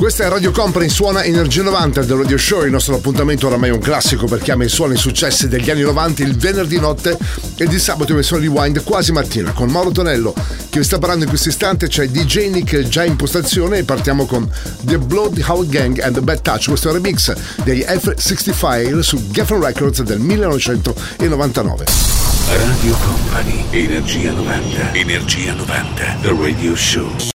Questa è Radio Company, suona Energia 90 del Radio Show, il nostro appuntamento oramai è un classico perché ama i suoni successi degli anni 90 il venerdì notte e di sabato in versione rewind quasi mattina con Mauro Tonello che vi sta parlando in questo istante, c'è DJ Nick già in postazione e partiamo con The Blood Howl Gang and the Bad Touch, questo è un remix degli F65 su Geffen Records del 1999. Radio Company, Energia 90, Energia 90, The Radio Show.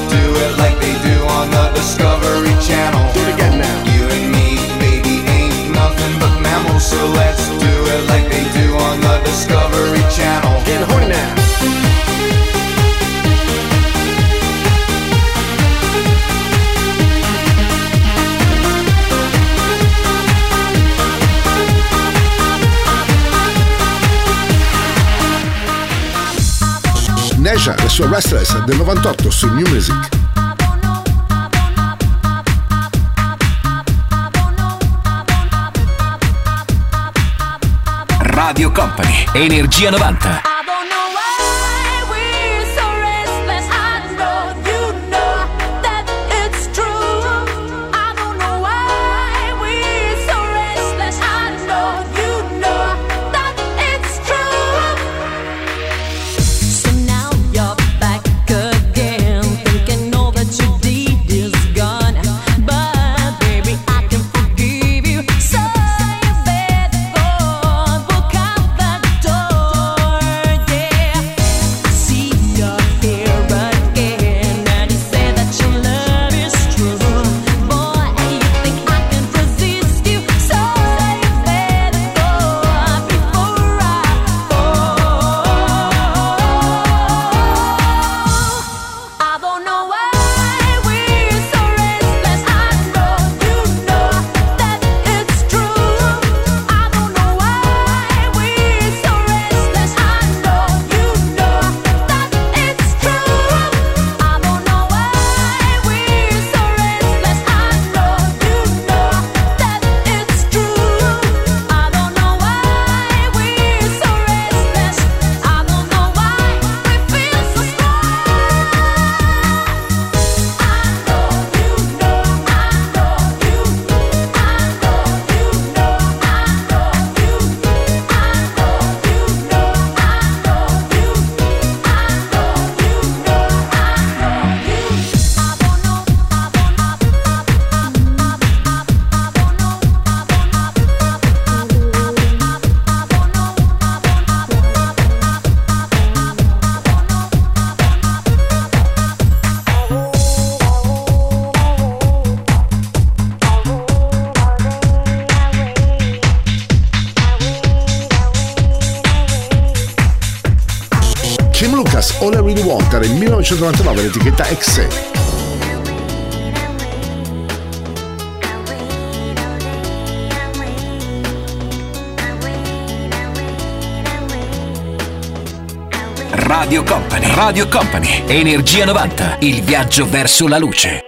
Neja, le sue Restless del 98 su New Music. Radio Company, Energia 90. 1999 l'etichetta XE. Radio Company, Radio Company, Energia 90, il viaggio verso la luce.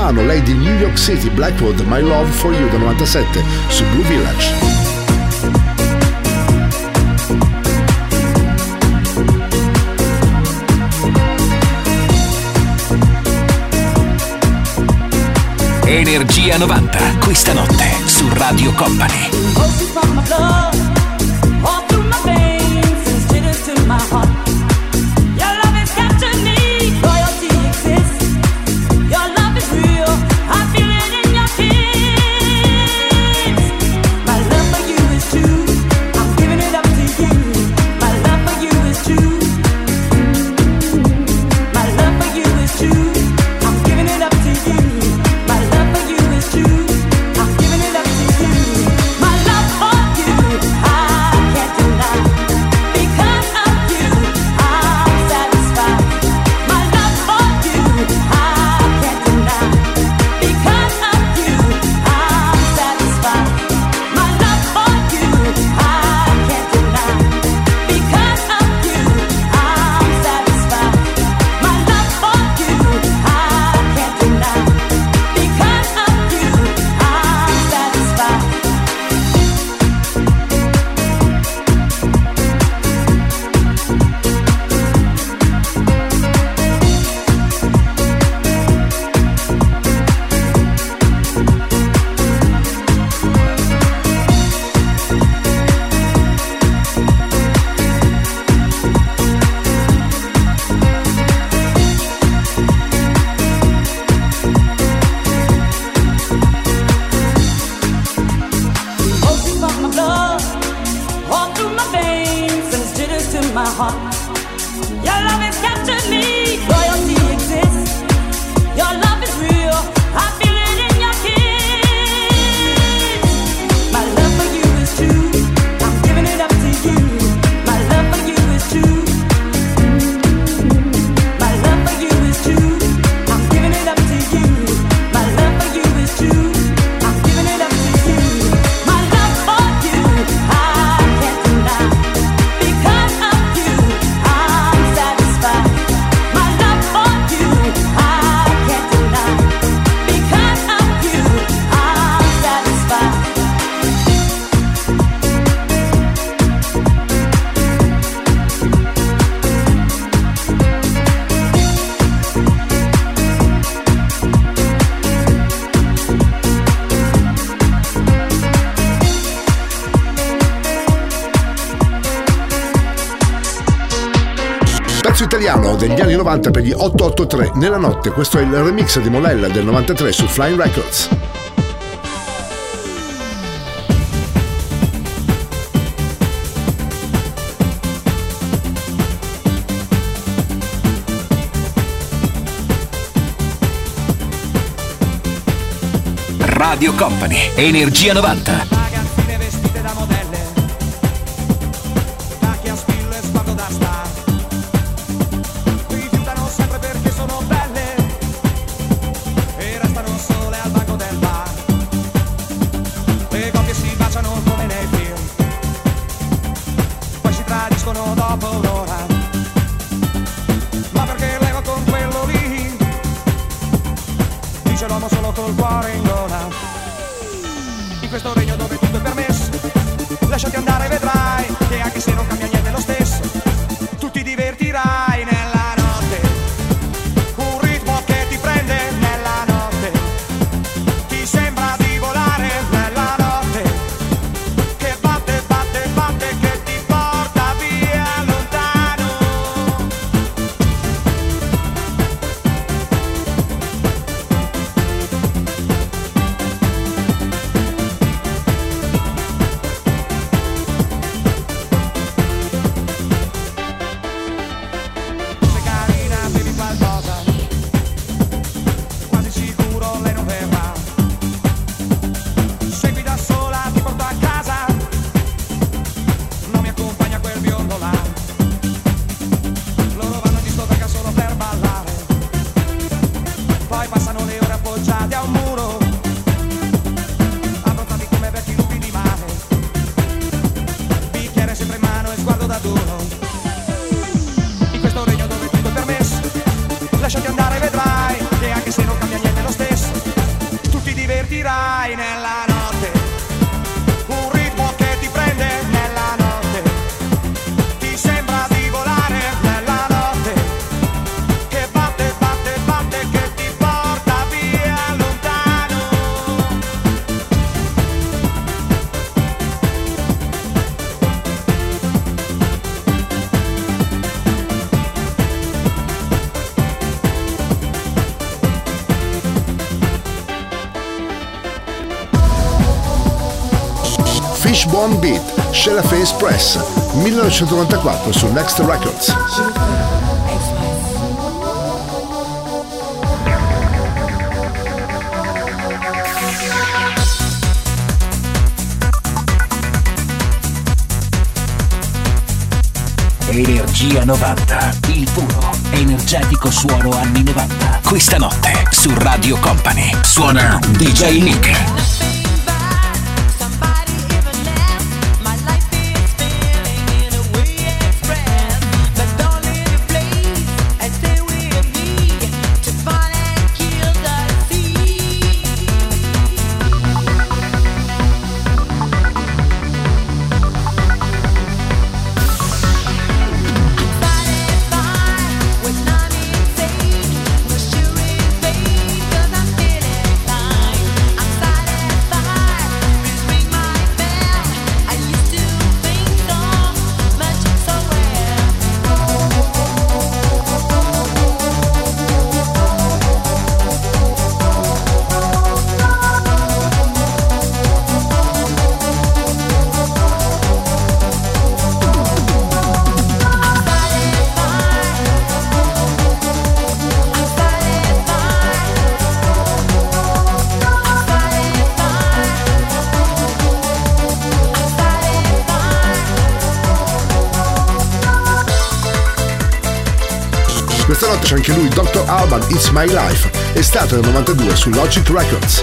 mano lei di New York City, Blackwood, My Love for You del 97 su Blue Village. Energia 90, questa notte su Radio Company. 90 per gli 883 nella notte. Questo è il remix di Molella del 93 su Flying Records. Radio Company, Energia 90. One Beat, Shelafe Express, 1994 su Next Records. Energia 90, il puro, energetico suono anni 90. Questa notte su Radio Company suona DJ Nick. C'è anche lui, Dr. Alban, It's My Life, estate del 92 su Logic Records.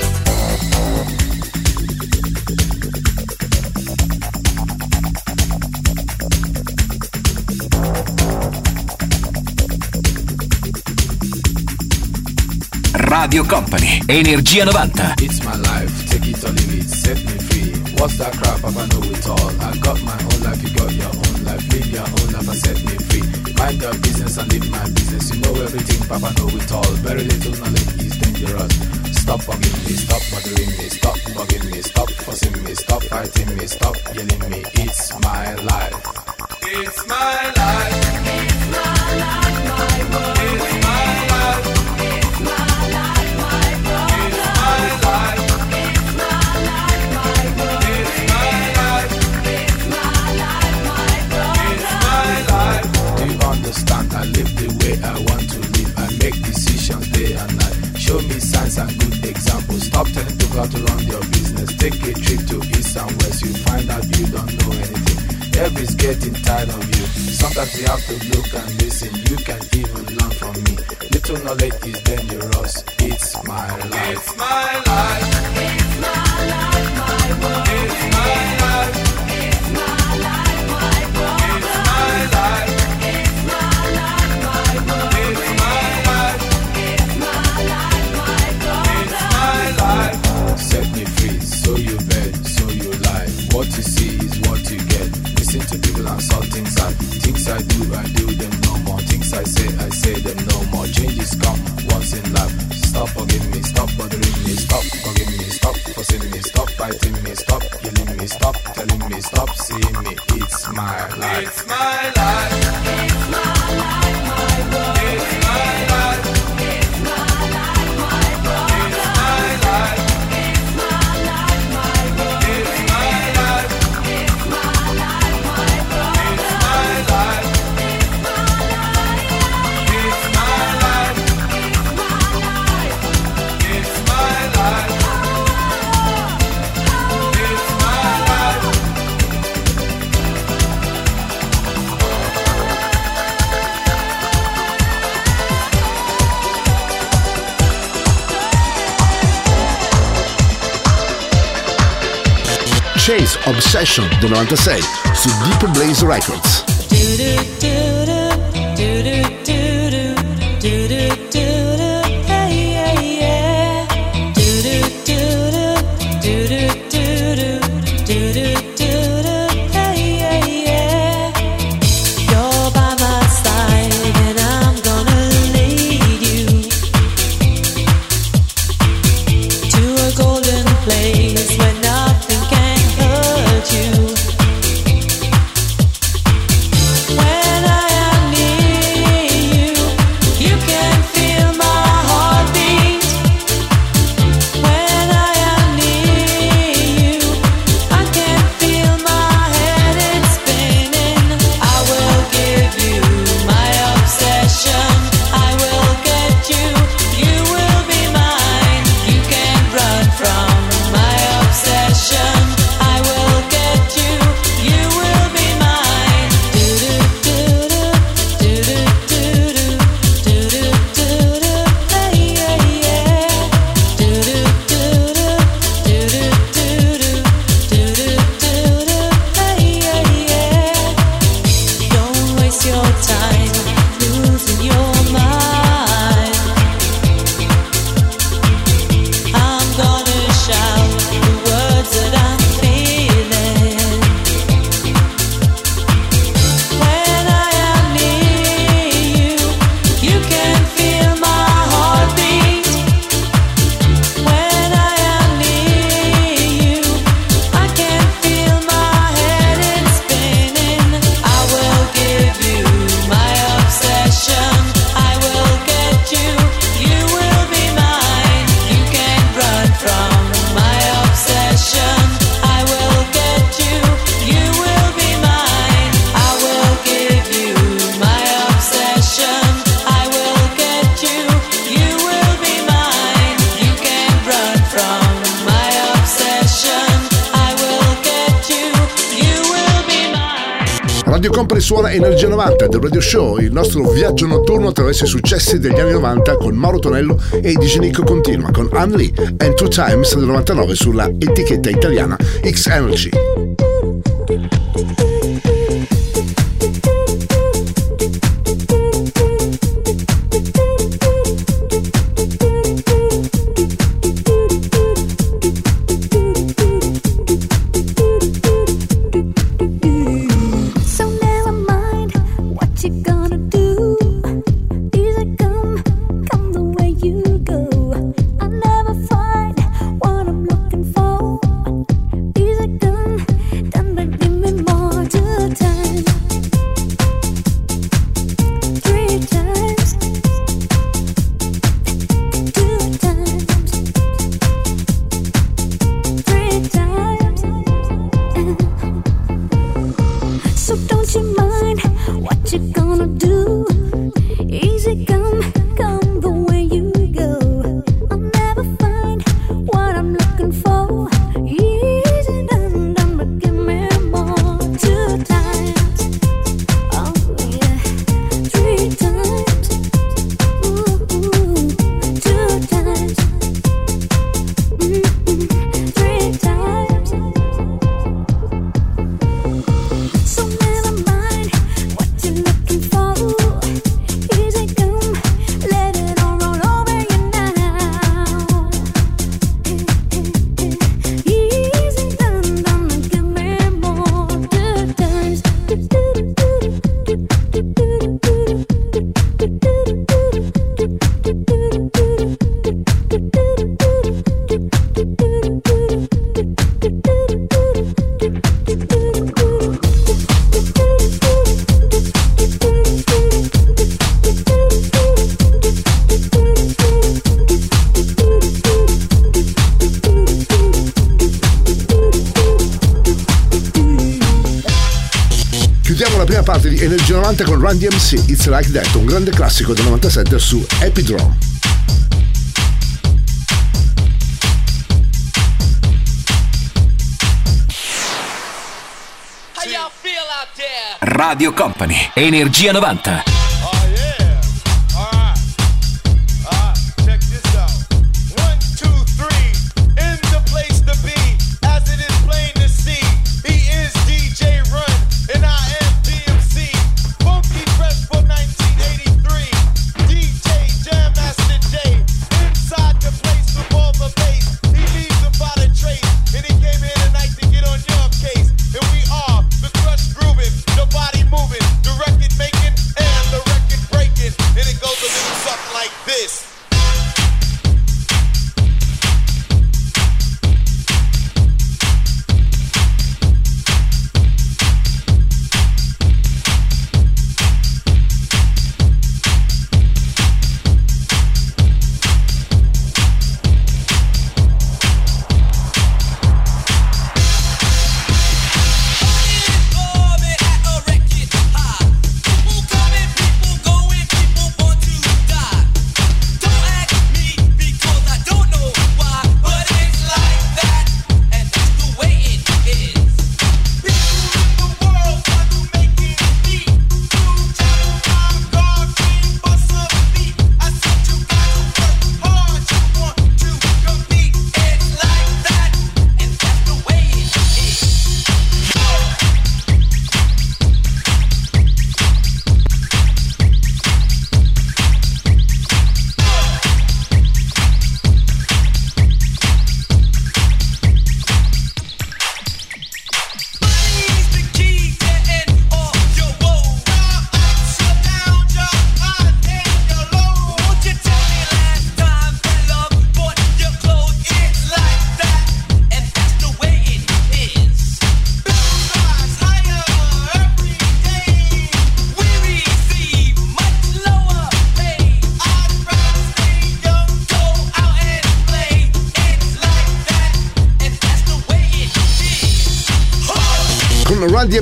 Radio Company, Energia 90. It's my life, take it or leave it, set me free. What's that crap? Papa know it all. I got my own life, you got your own life. Live your own life and set me free. Mind your business and live my business. You know everything, Papa know it all. Very little knowledge is dangerous. Stop bugging me, stop bothering me, stop bugging me, stop fussing me, stop fighting me, stop yelling me. It's my life. It's my life. It's my life, my world. Way I want to live. I make decisions day and night. Show me signs and good examples. Stop telling people how to run your business. Take a trip to east and west. You find out you don't know anything. Everybody's getting tired of you. Sometimes you have to look and listen. You can even learn from me. Little knowledge is dangerous. It's my life. It's my life. It's my life, my world. It's my life. What you see is what you get. Listen to people and saw things I things I do, I do them no more. Things I say, I say them no more. Changes come once in life. Stop forgiving me, stop bothering me, stop forgiving me, stop forcing me, stop fighting me, stop killing me, stop telling me, stop seeing me. It's my life. It's my life. Obsession del 96 su Deep Blaze Records. Show, il nostro viaggio notturno attraverso i successi degli anni 90 con Mauro Tonello e Digenico Continua con Anli and Two Times del 99 sulla etichetta italiana X Energy. 90 con Run DMC, It's Like That, un grande classico del 97 su Epidrome. Radio Company, Energia 90.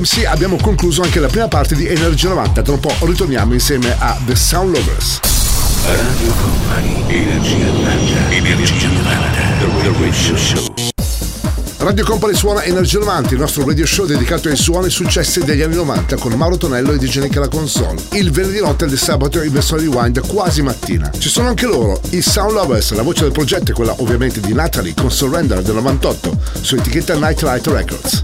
MC abbiamo concluso anche la prima parte di Energy 90. Tra un po' ritorniamo insieme a The Sound Lovers. Radio Company, Energia 90, Energia 90, The Radio Show. Radio Company suona Energia 90, il nostro radio show dedicato ai suoni e successi degli anni 90 con Mauro Tonello e DJ Nick alla console. Il venerdì notte e il sabato in versione rewind quasi mattina. Ci sono anche loro, i Sound Lovers, la voce del progetto è quella ovviamente di Natalie con Surrender del 98 su etichetta Nightlight Records.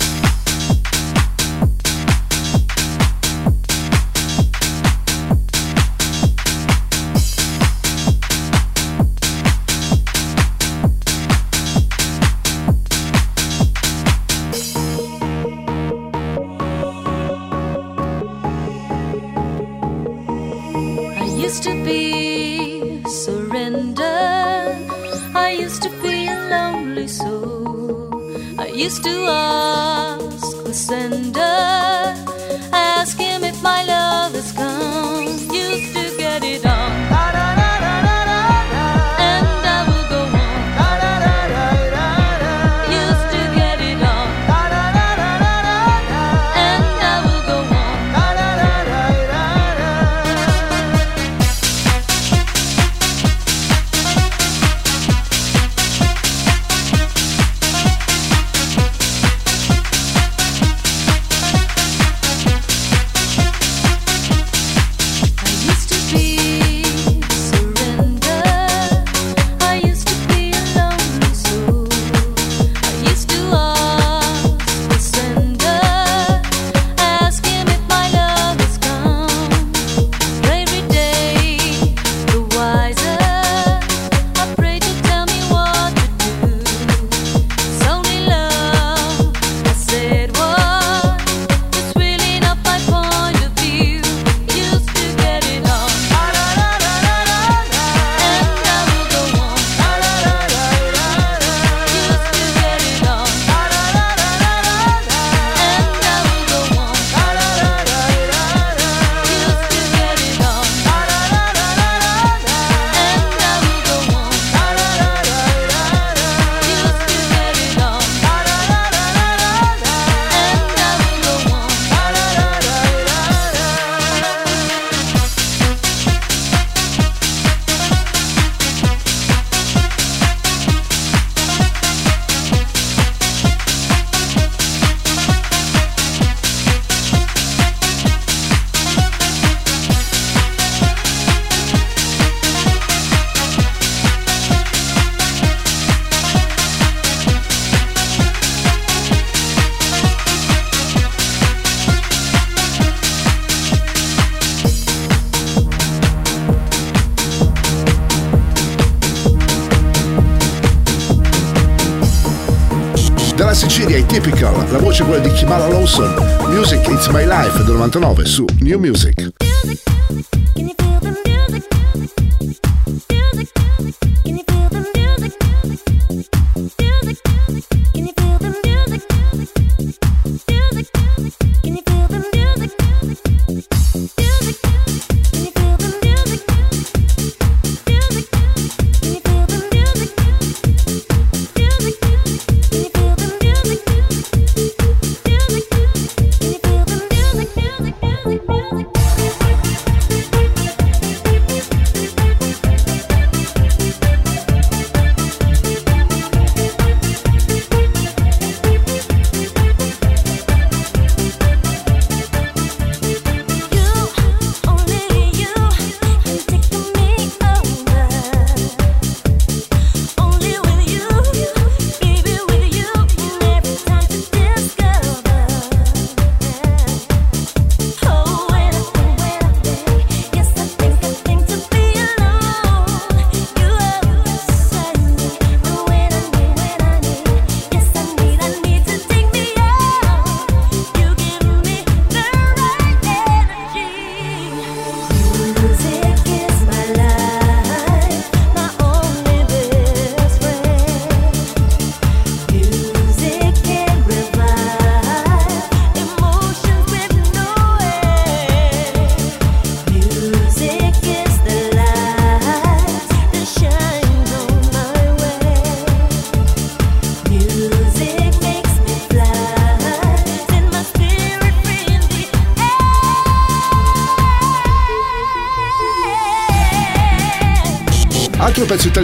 99 su New Music.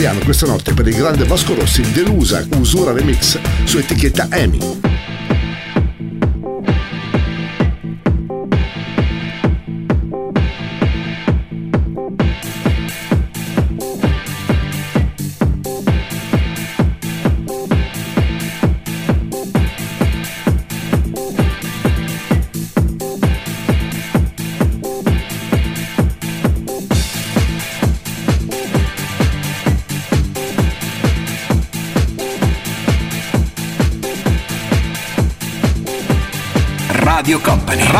Milano questa notte per il grande Vasco Rossi delusa usura remix su etichetta EMI.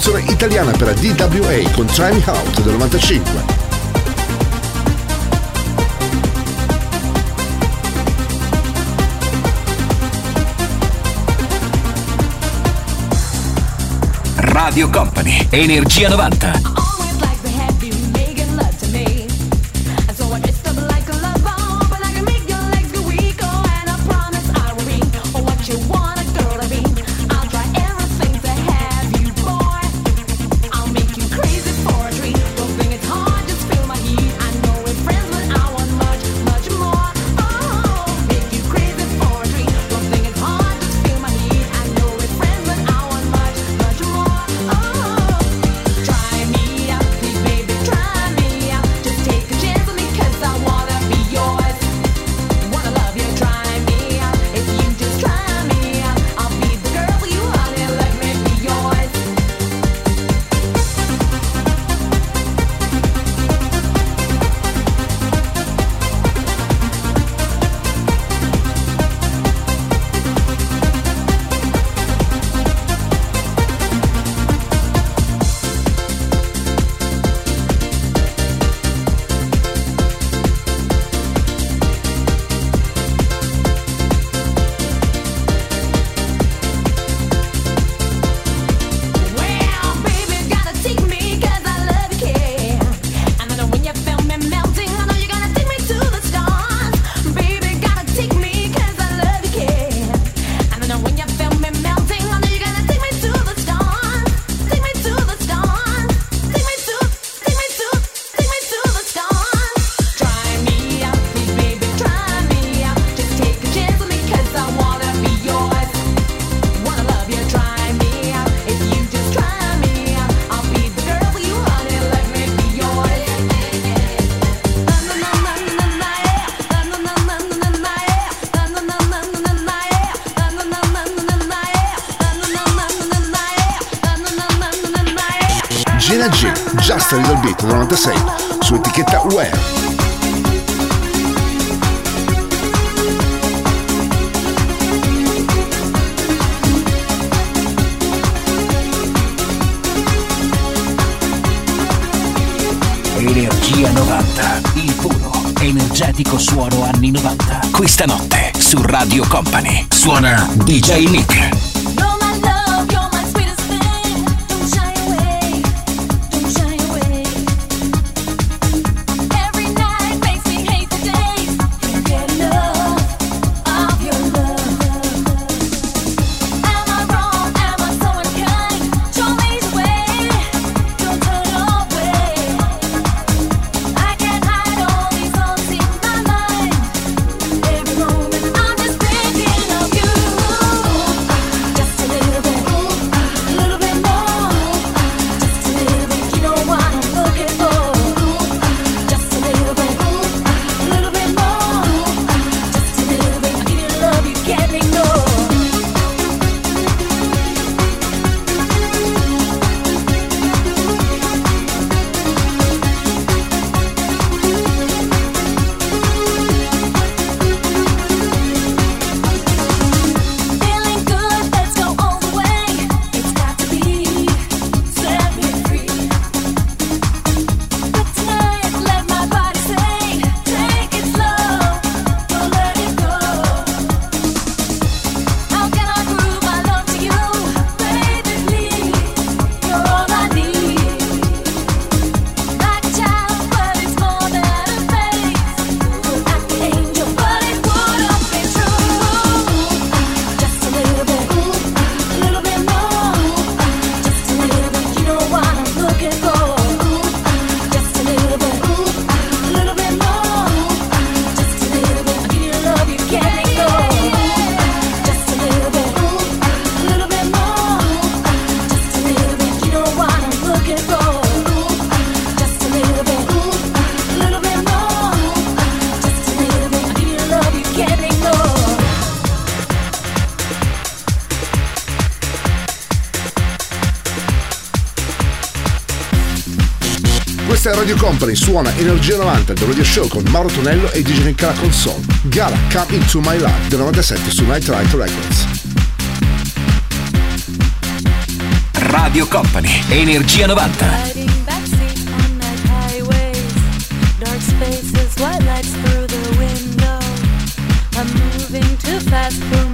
produzione italiana per la DWA con Try Me Out del 95. Radio Company, Energia 90. Caffè Radio Company suona Energia 90 del Radio Show con Mauro Tonello e DJ Nicola Console. Gala, Come Into My Life del 97 su Night Light Records. Radio Company, Energia 90. White lights through the window. I'm moving too fast for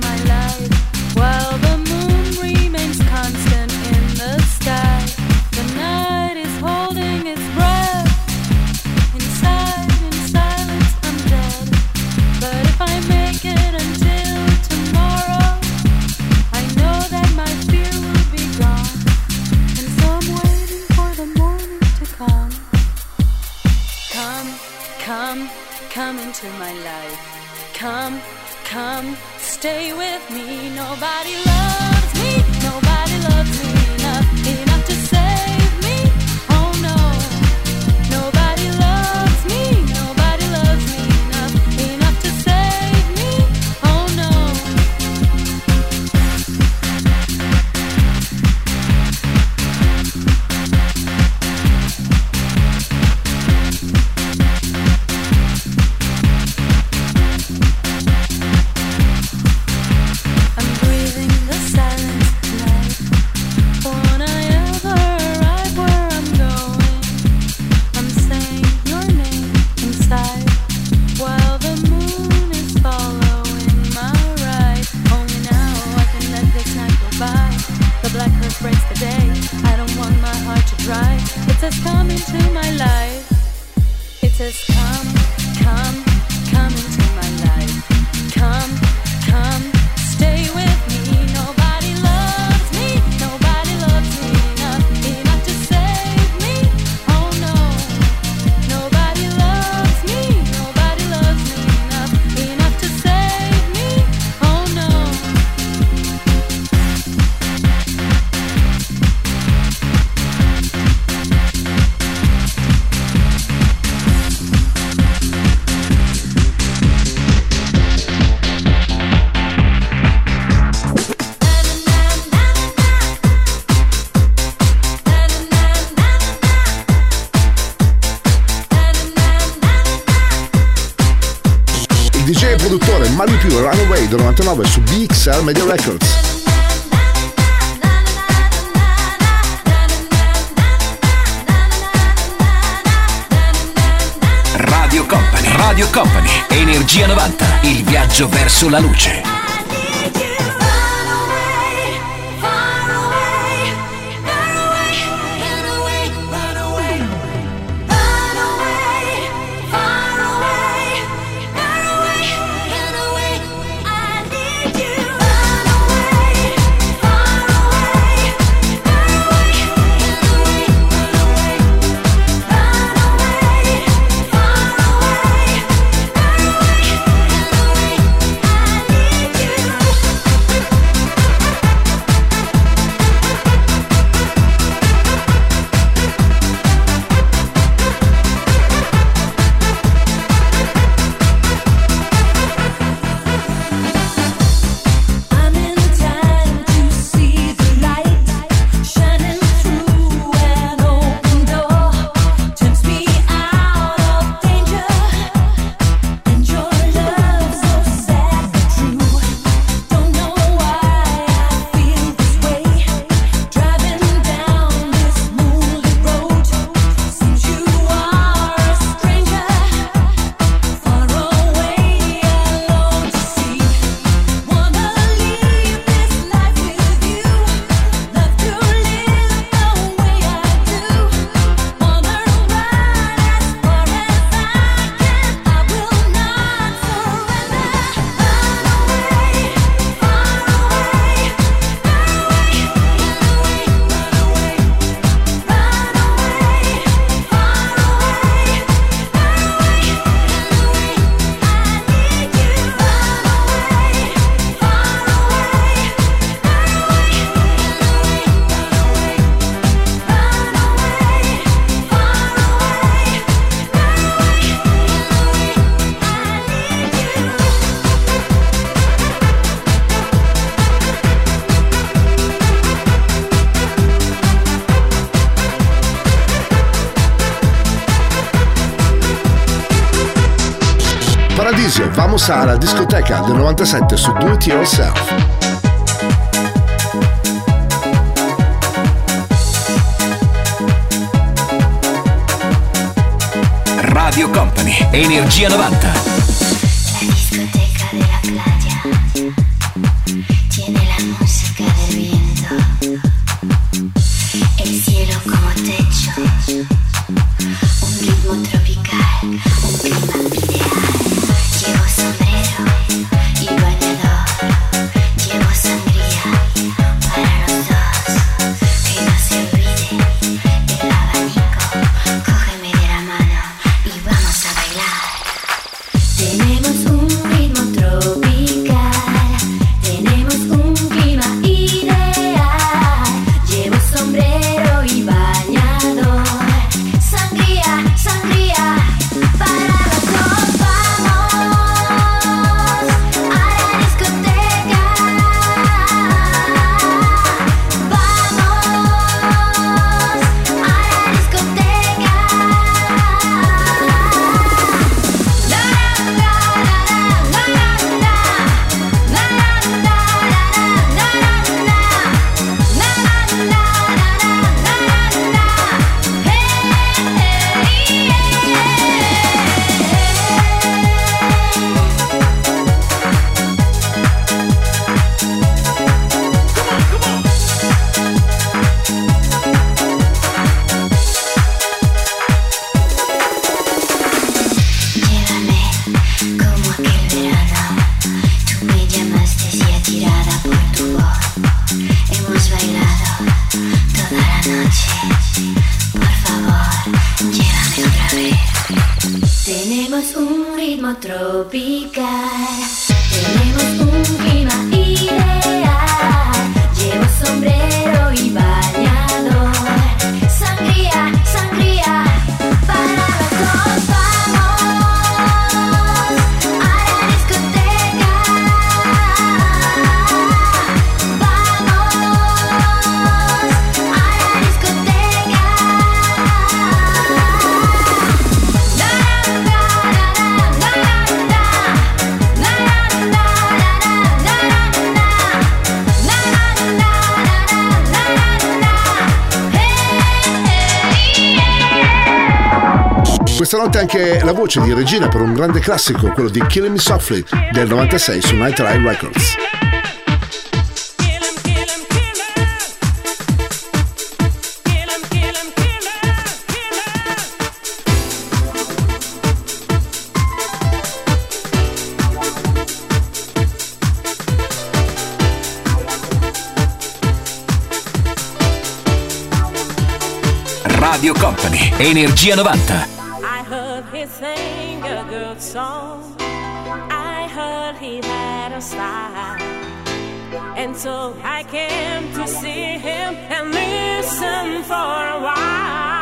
Real Media Records. Radio Company, Radio Company, Energia 90, il viaggio verso la luce. Sara, discoteca del 97 su Do It Yourself. Radio Company, Energia 90. voce di Regina per un grande classico, quello di Kill Me Softly del 96 su Night Ride Records. Radio Company, Energia 90. had a style. And so I came to see him and listen for a while.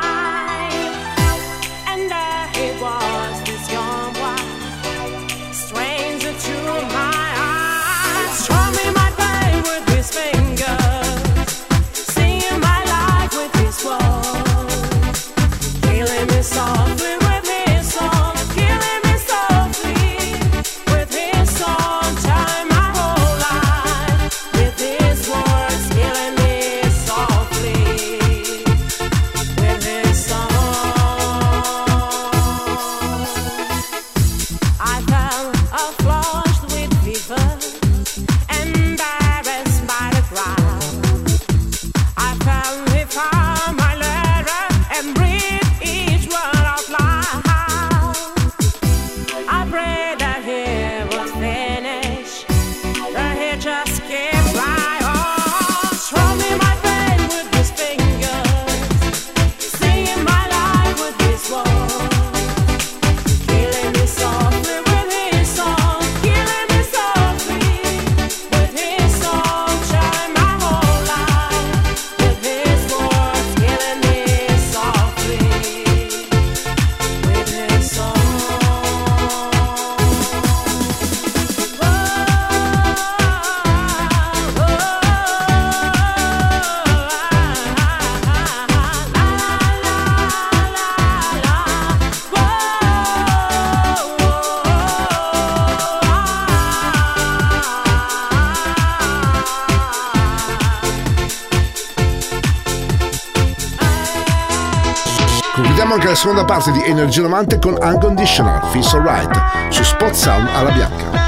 seconda parte di Energia 90 con Unconditional, Feels Alright, su Spot Sound alla Bianca.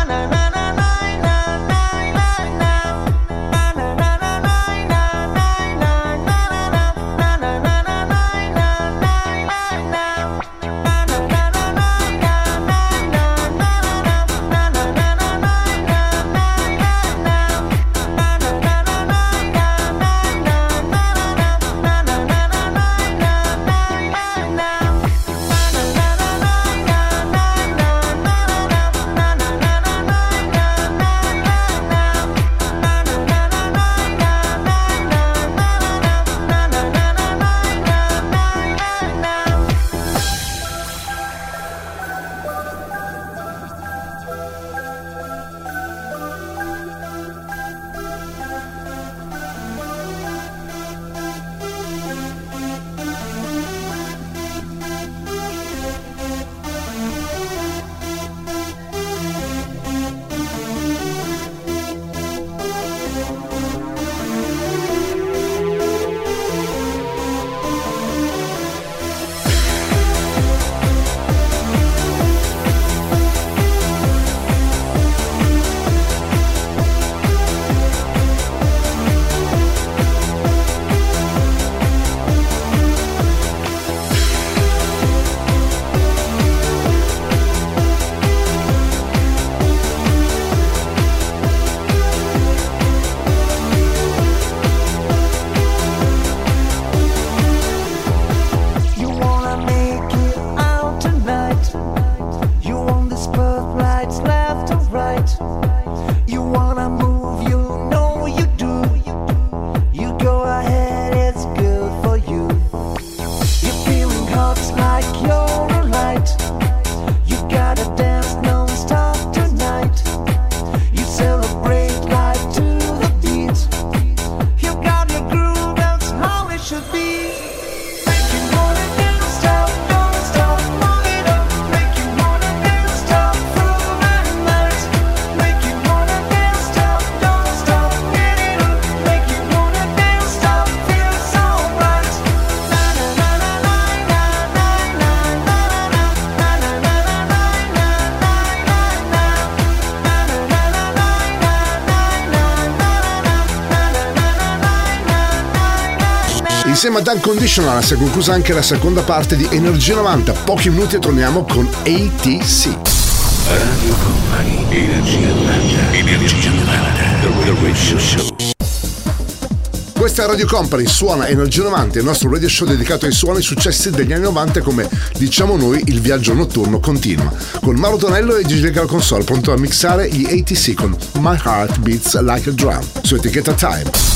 should be. Insieme ad Unconditional si è conclusa anche la seconda parte di Energia 90. Pochi minuti e torniamo con ATC. Radio Company, Energia 90, Energia 90, The Radio Show. Questa è Radio Company, suona Energia 90, il nostro radio show dedicato ai suoni successi degli anni 90 come diciamo noi il viaggio notturno continua. Con Mauro Tonello e Gigi Gal Console pronto a mixare gli ATC con My Heart Beats Like a Drum su etichetta Time.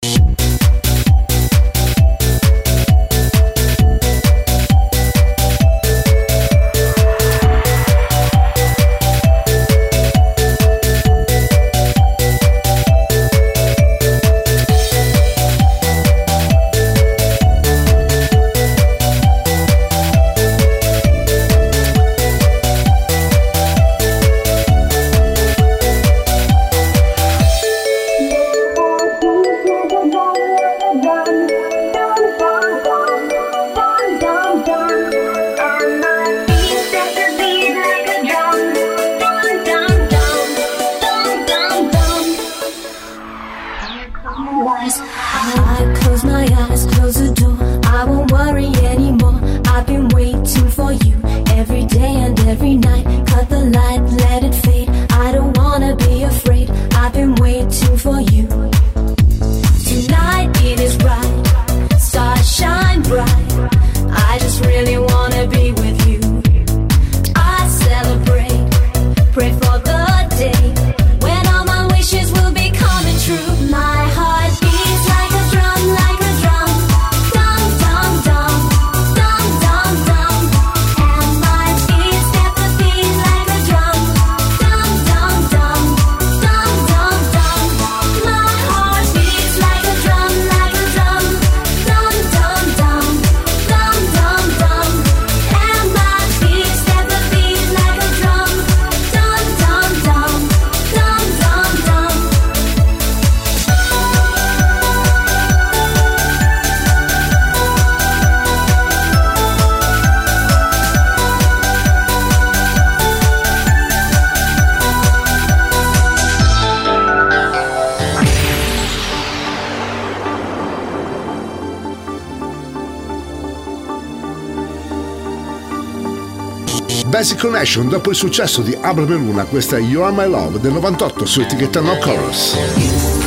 Station dopo il successo di Abra Luna, questa è You Are My Love del 98 su etichetta No Chorus.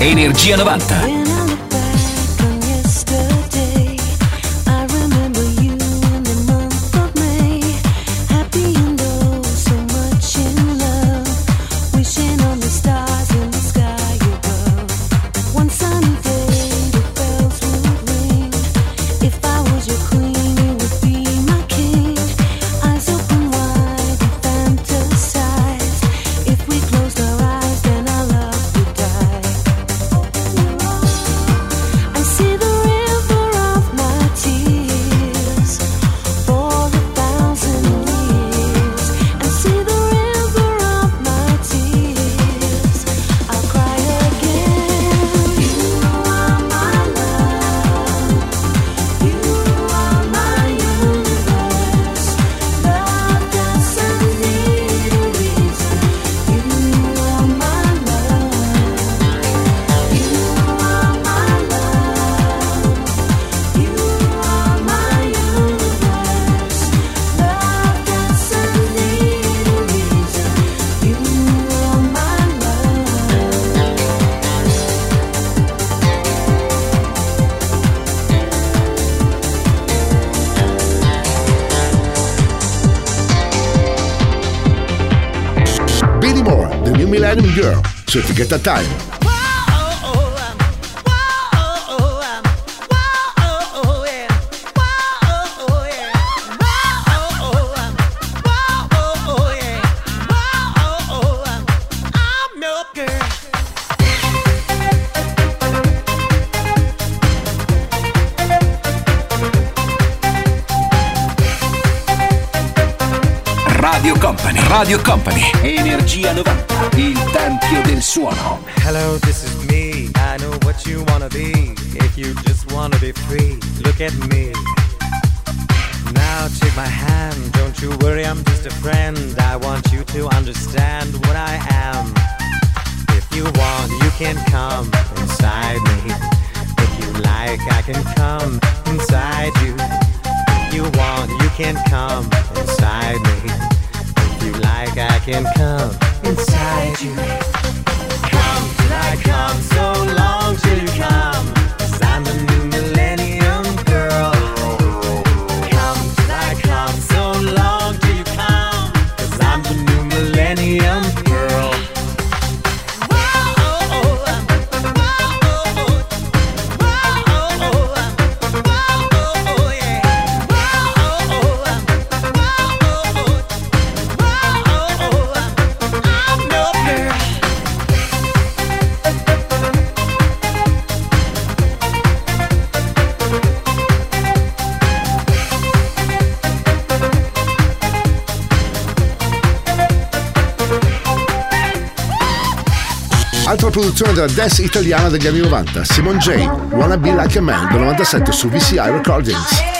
Energia 90. At a Time. Radio Company. Radio Company. Energia 90. rivoluzione della dance italiana degli anni 90, Simon J, Wanna Be Like a Man del 97 su VCI Recordings.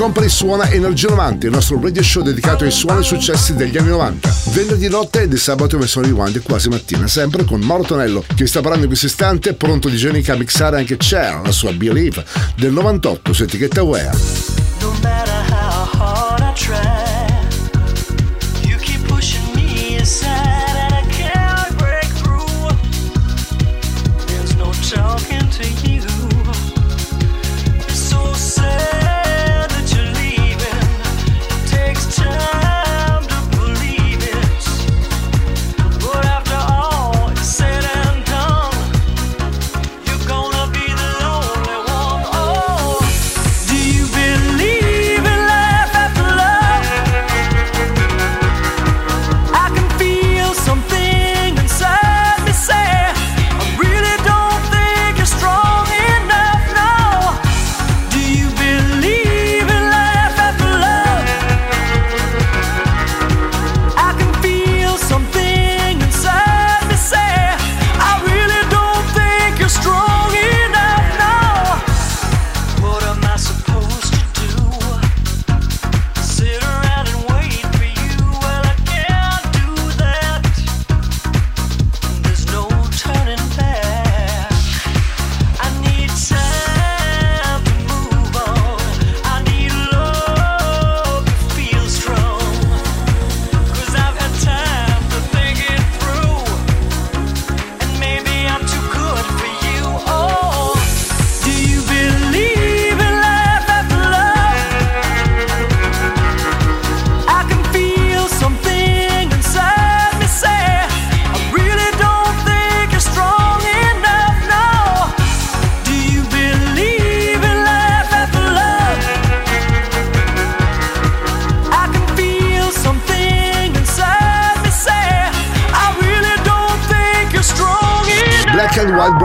Company suona Energia 90, il nostro radio show dedicato ai suoni e successi degli anni 90. Venerdì notte e di sabato verso rewind e quasi mattina, sempre con Mauro Tonello, che sta parlando in questo istante, pronto di Genica a mixare anche Cher, la sua Believe, del 98 su etichetta Wear.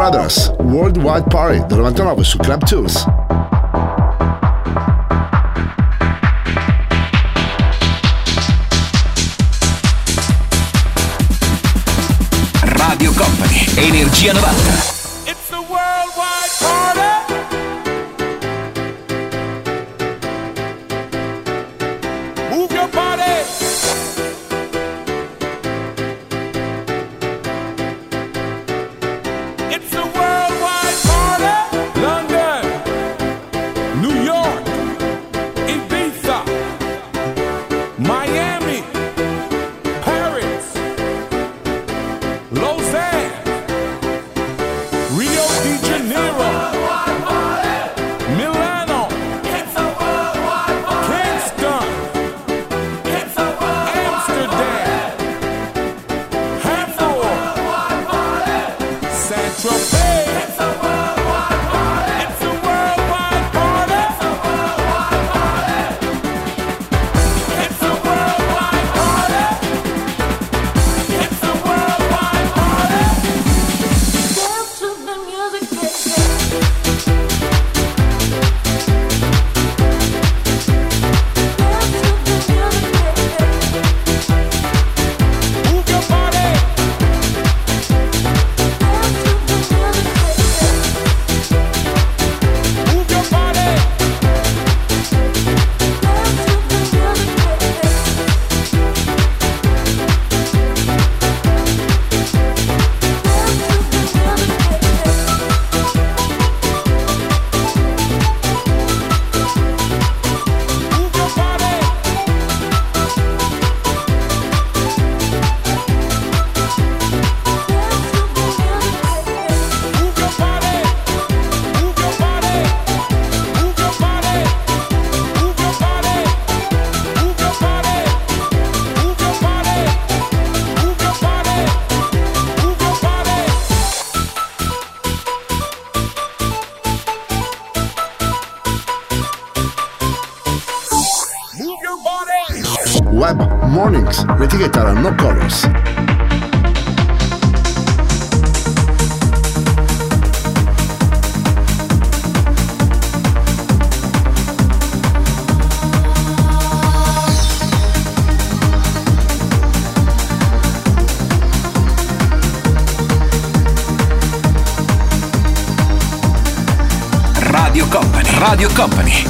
Brothers, Worldwide Party del 99 su Club Tools. Radio Company, Energia 90.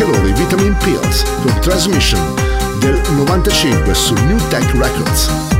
Notte ci sono anche loro, i Vitamin Pills, con Transmission del 95 su New Tech Records.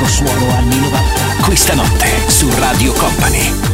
Energetico suono anni 90. Questa notte su Radio Company.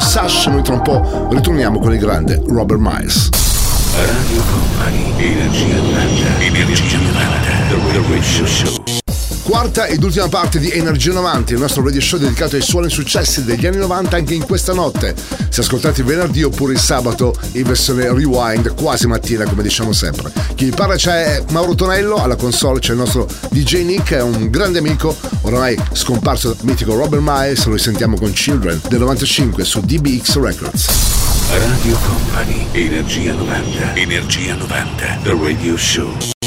90 con Sash. Noi tra un po' ritorniamo con il grande Robert Miles. Radio Company, Energia 90, Energia 90, The Radio Show. Quarta ed ultima parte di Energia 90, il nostro radio show dedicato ai suoni successi degli anni 90 anche in questa notte. Se ascoltate venerdì oppure il sabato in versione rewind, quasi mattina come diciamo sempre. Chi vi parla c'è Mauro Tonello, alla console c'è il nostro DJ Nick, è un grande amico, oramai scomparso mitico Robert Miles, lo risentiamo con Children del 95 su DBX Records. Radio Company, Energia 90, Energia 90, The Radio Show.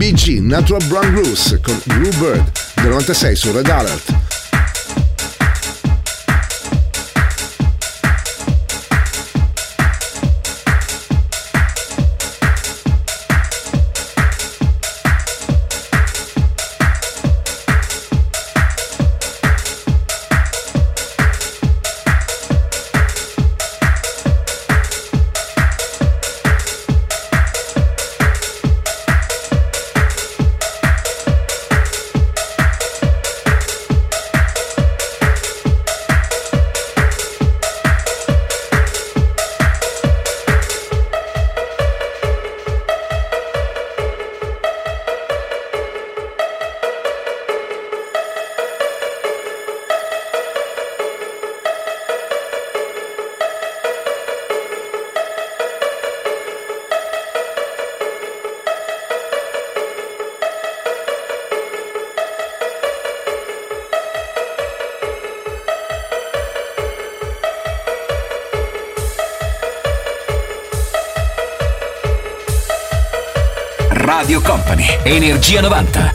BG Natural Brown Blues con Blue Bird del 96 su Red Alert. Energia 90.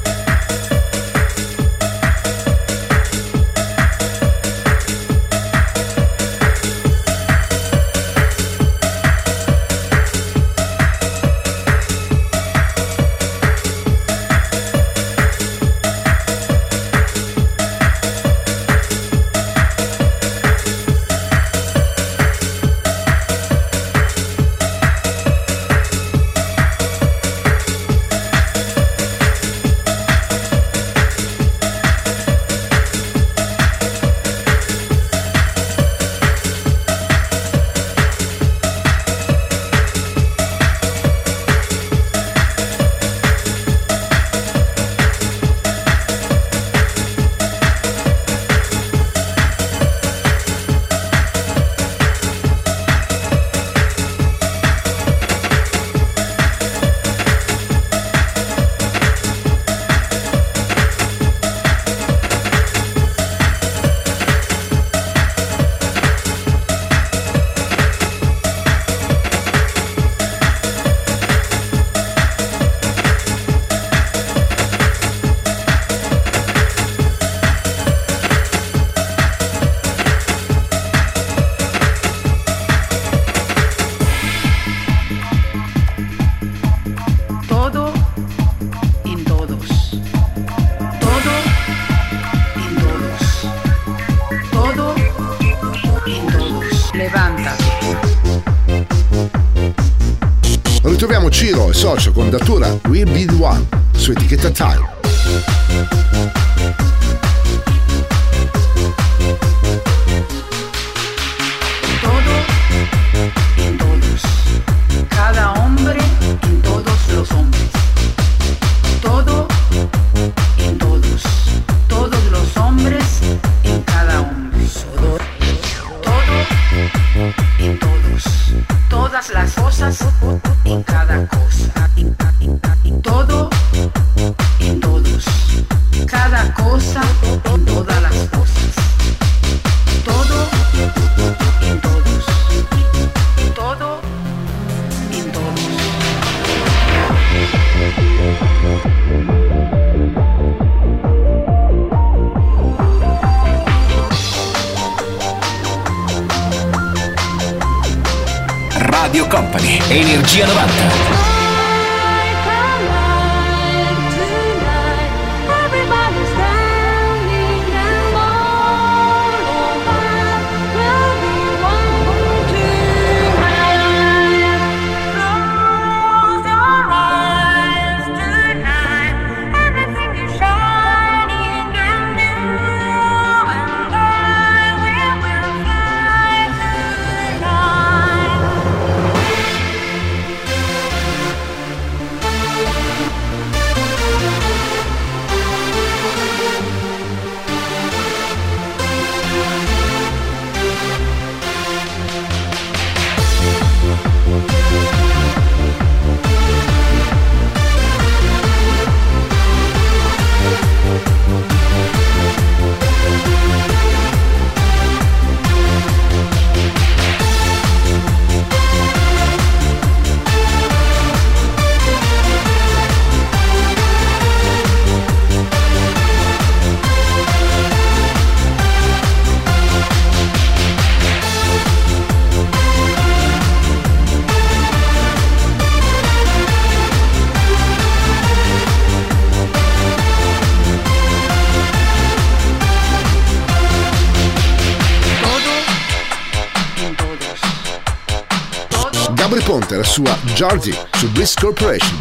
La sua Jardy su Bliss Corporation.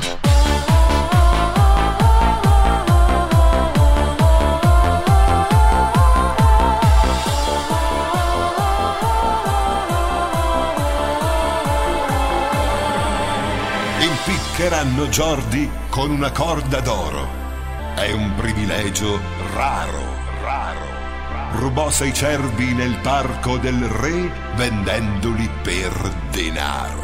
Impiccheranno Jordi con una corda d'oro. È un privilegio raro, raro. Rubò sei cervi nel parco del re vendendoli per denaro,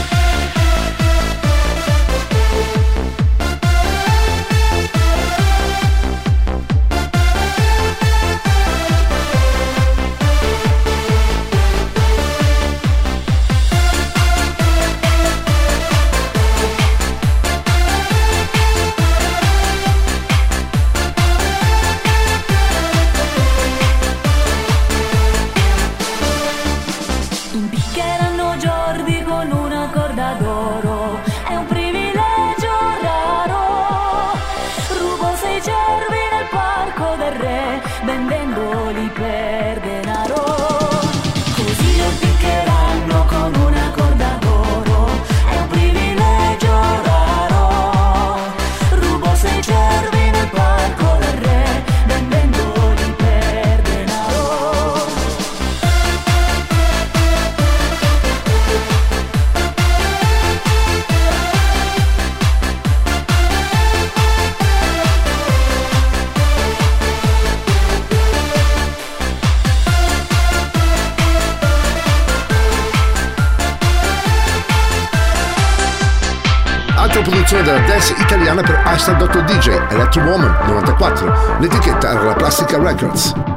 Per Astar DJ, Electro Woman 94. L'etichetta era la Plastica Records.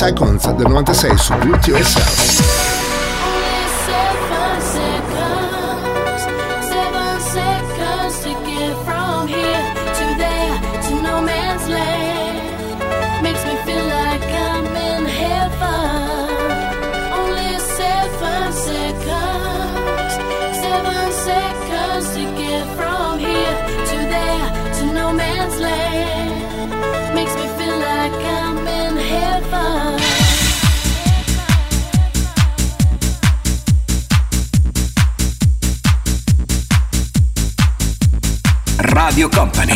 Seconds del 96 su It Yourself.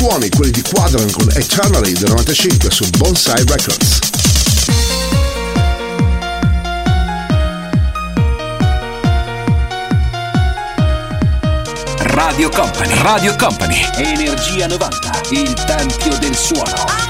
Suoni, quelli di Quadrant con Eternally del 95 su Bonsai Records. Radio Company, Radio Company, Energia 90, il tempio del suono.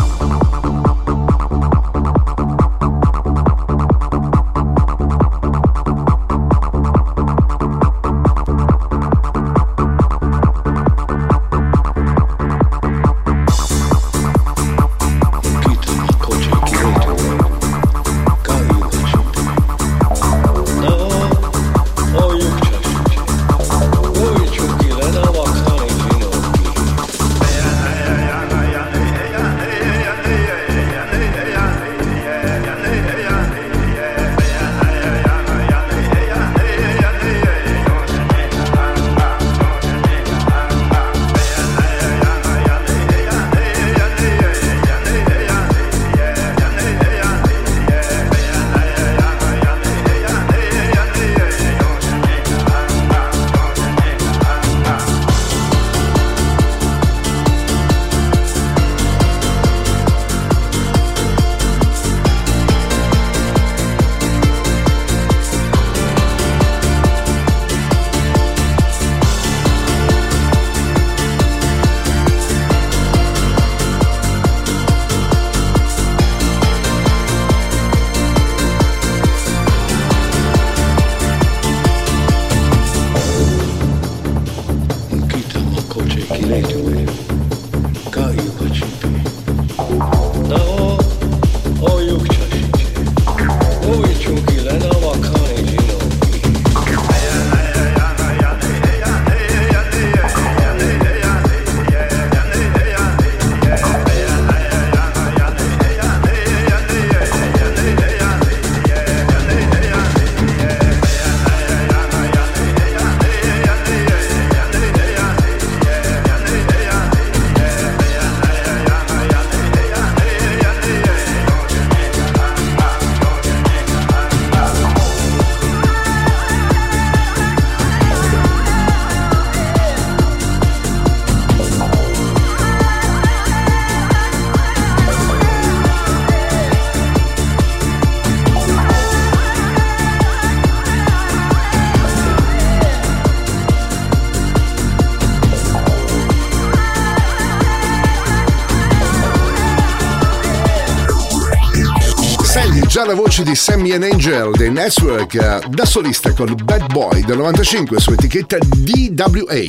già la voce di Sammy and Angel dei Network eh, da solista con Bad Boy del 95 su etichetta DWA.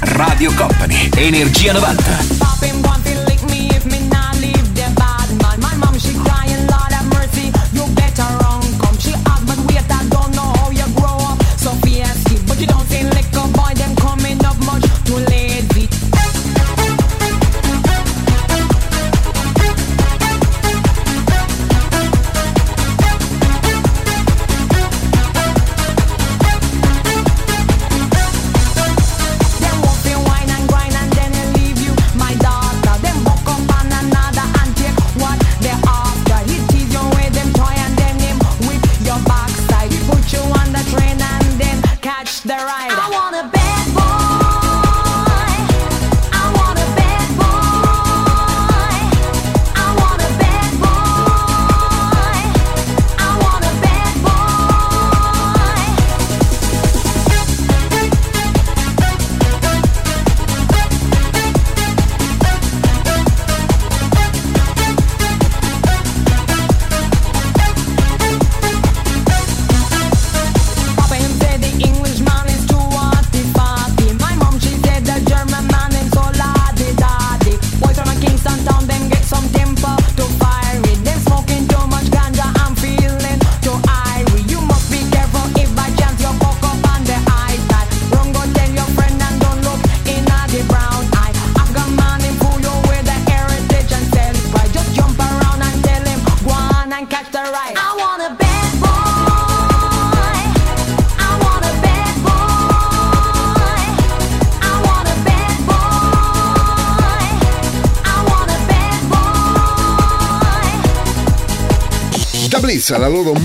Radio Company, Energia 90.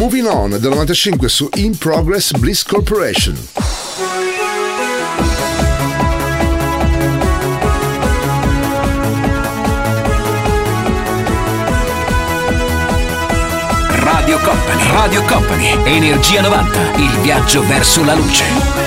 Moving On del 95 su In Progress Bliss Corporation. Radio Company, Radio Company, Energia 90, il viaggio verso la luce.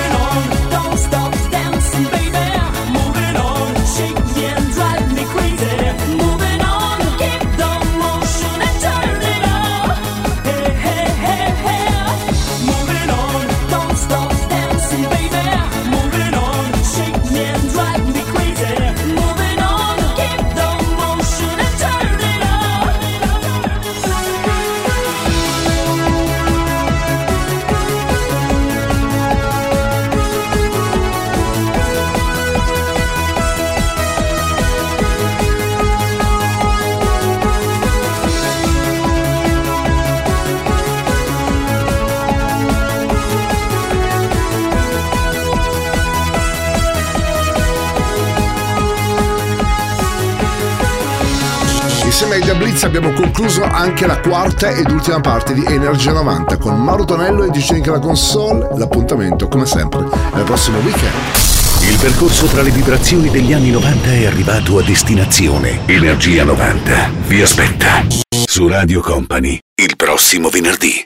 Blitz abbiamo concluso anche la quarta ed ultima parte di Energia 90 con Mauro Tonello e DJ la console. L'appuntamento, come sempre, il prossimo weekend. Il percorso tra le vibrazioni degli anni 90 è arrivato a destinazione. Energia 90 vi aspetta su Radio Company il prossimo venerdì.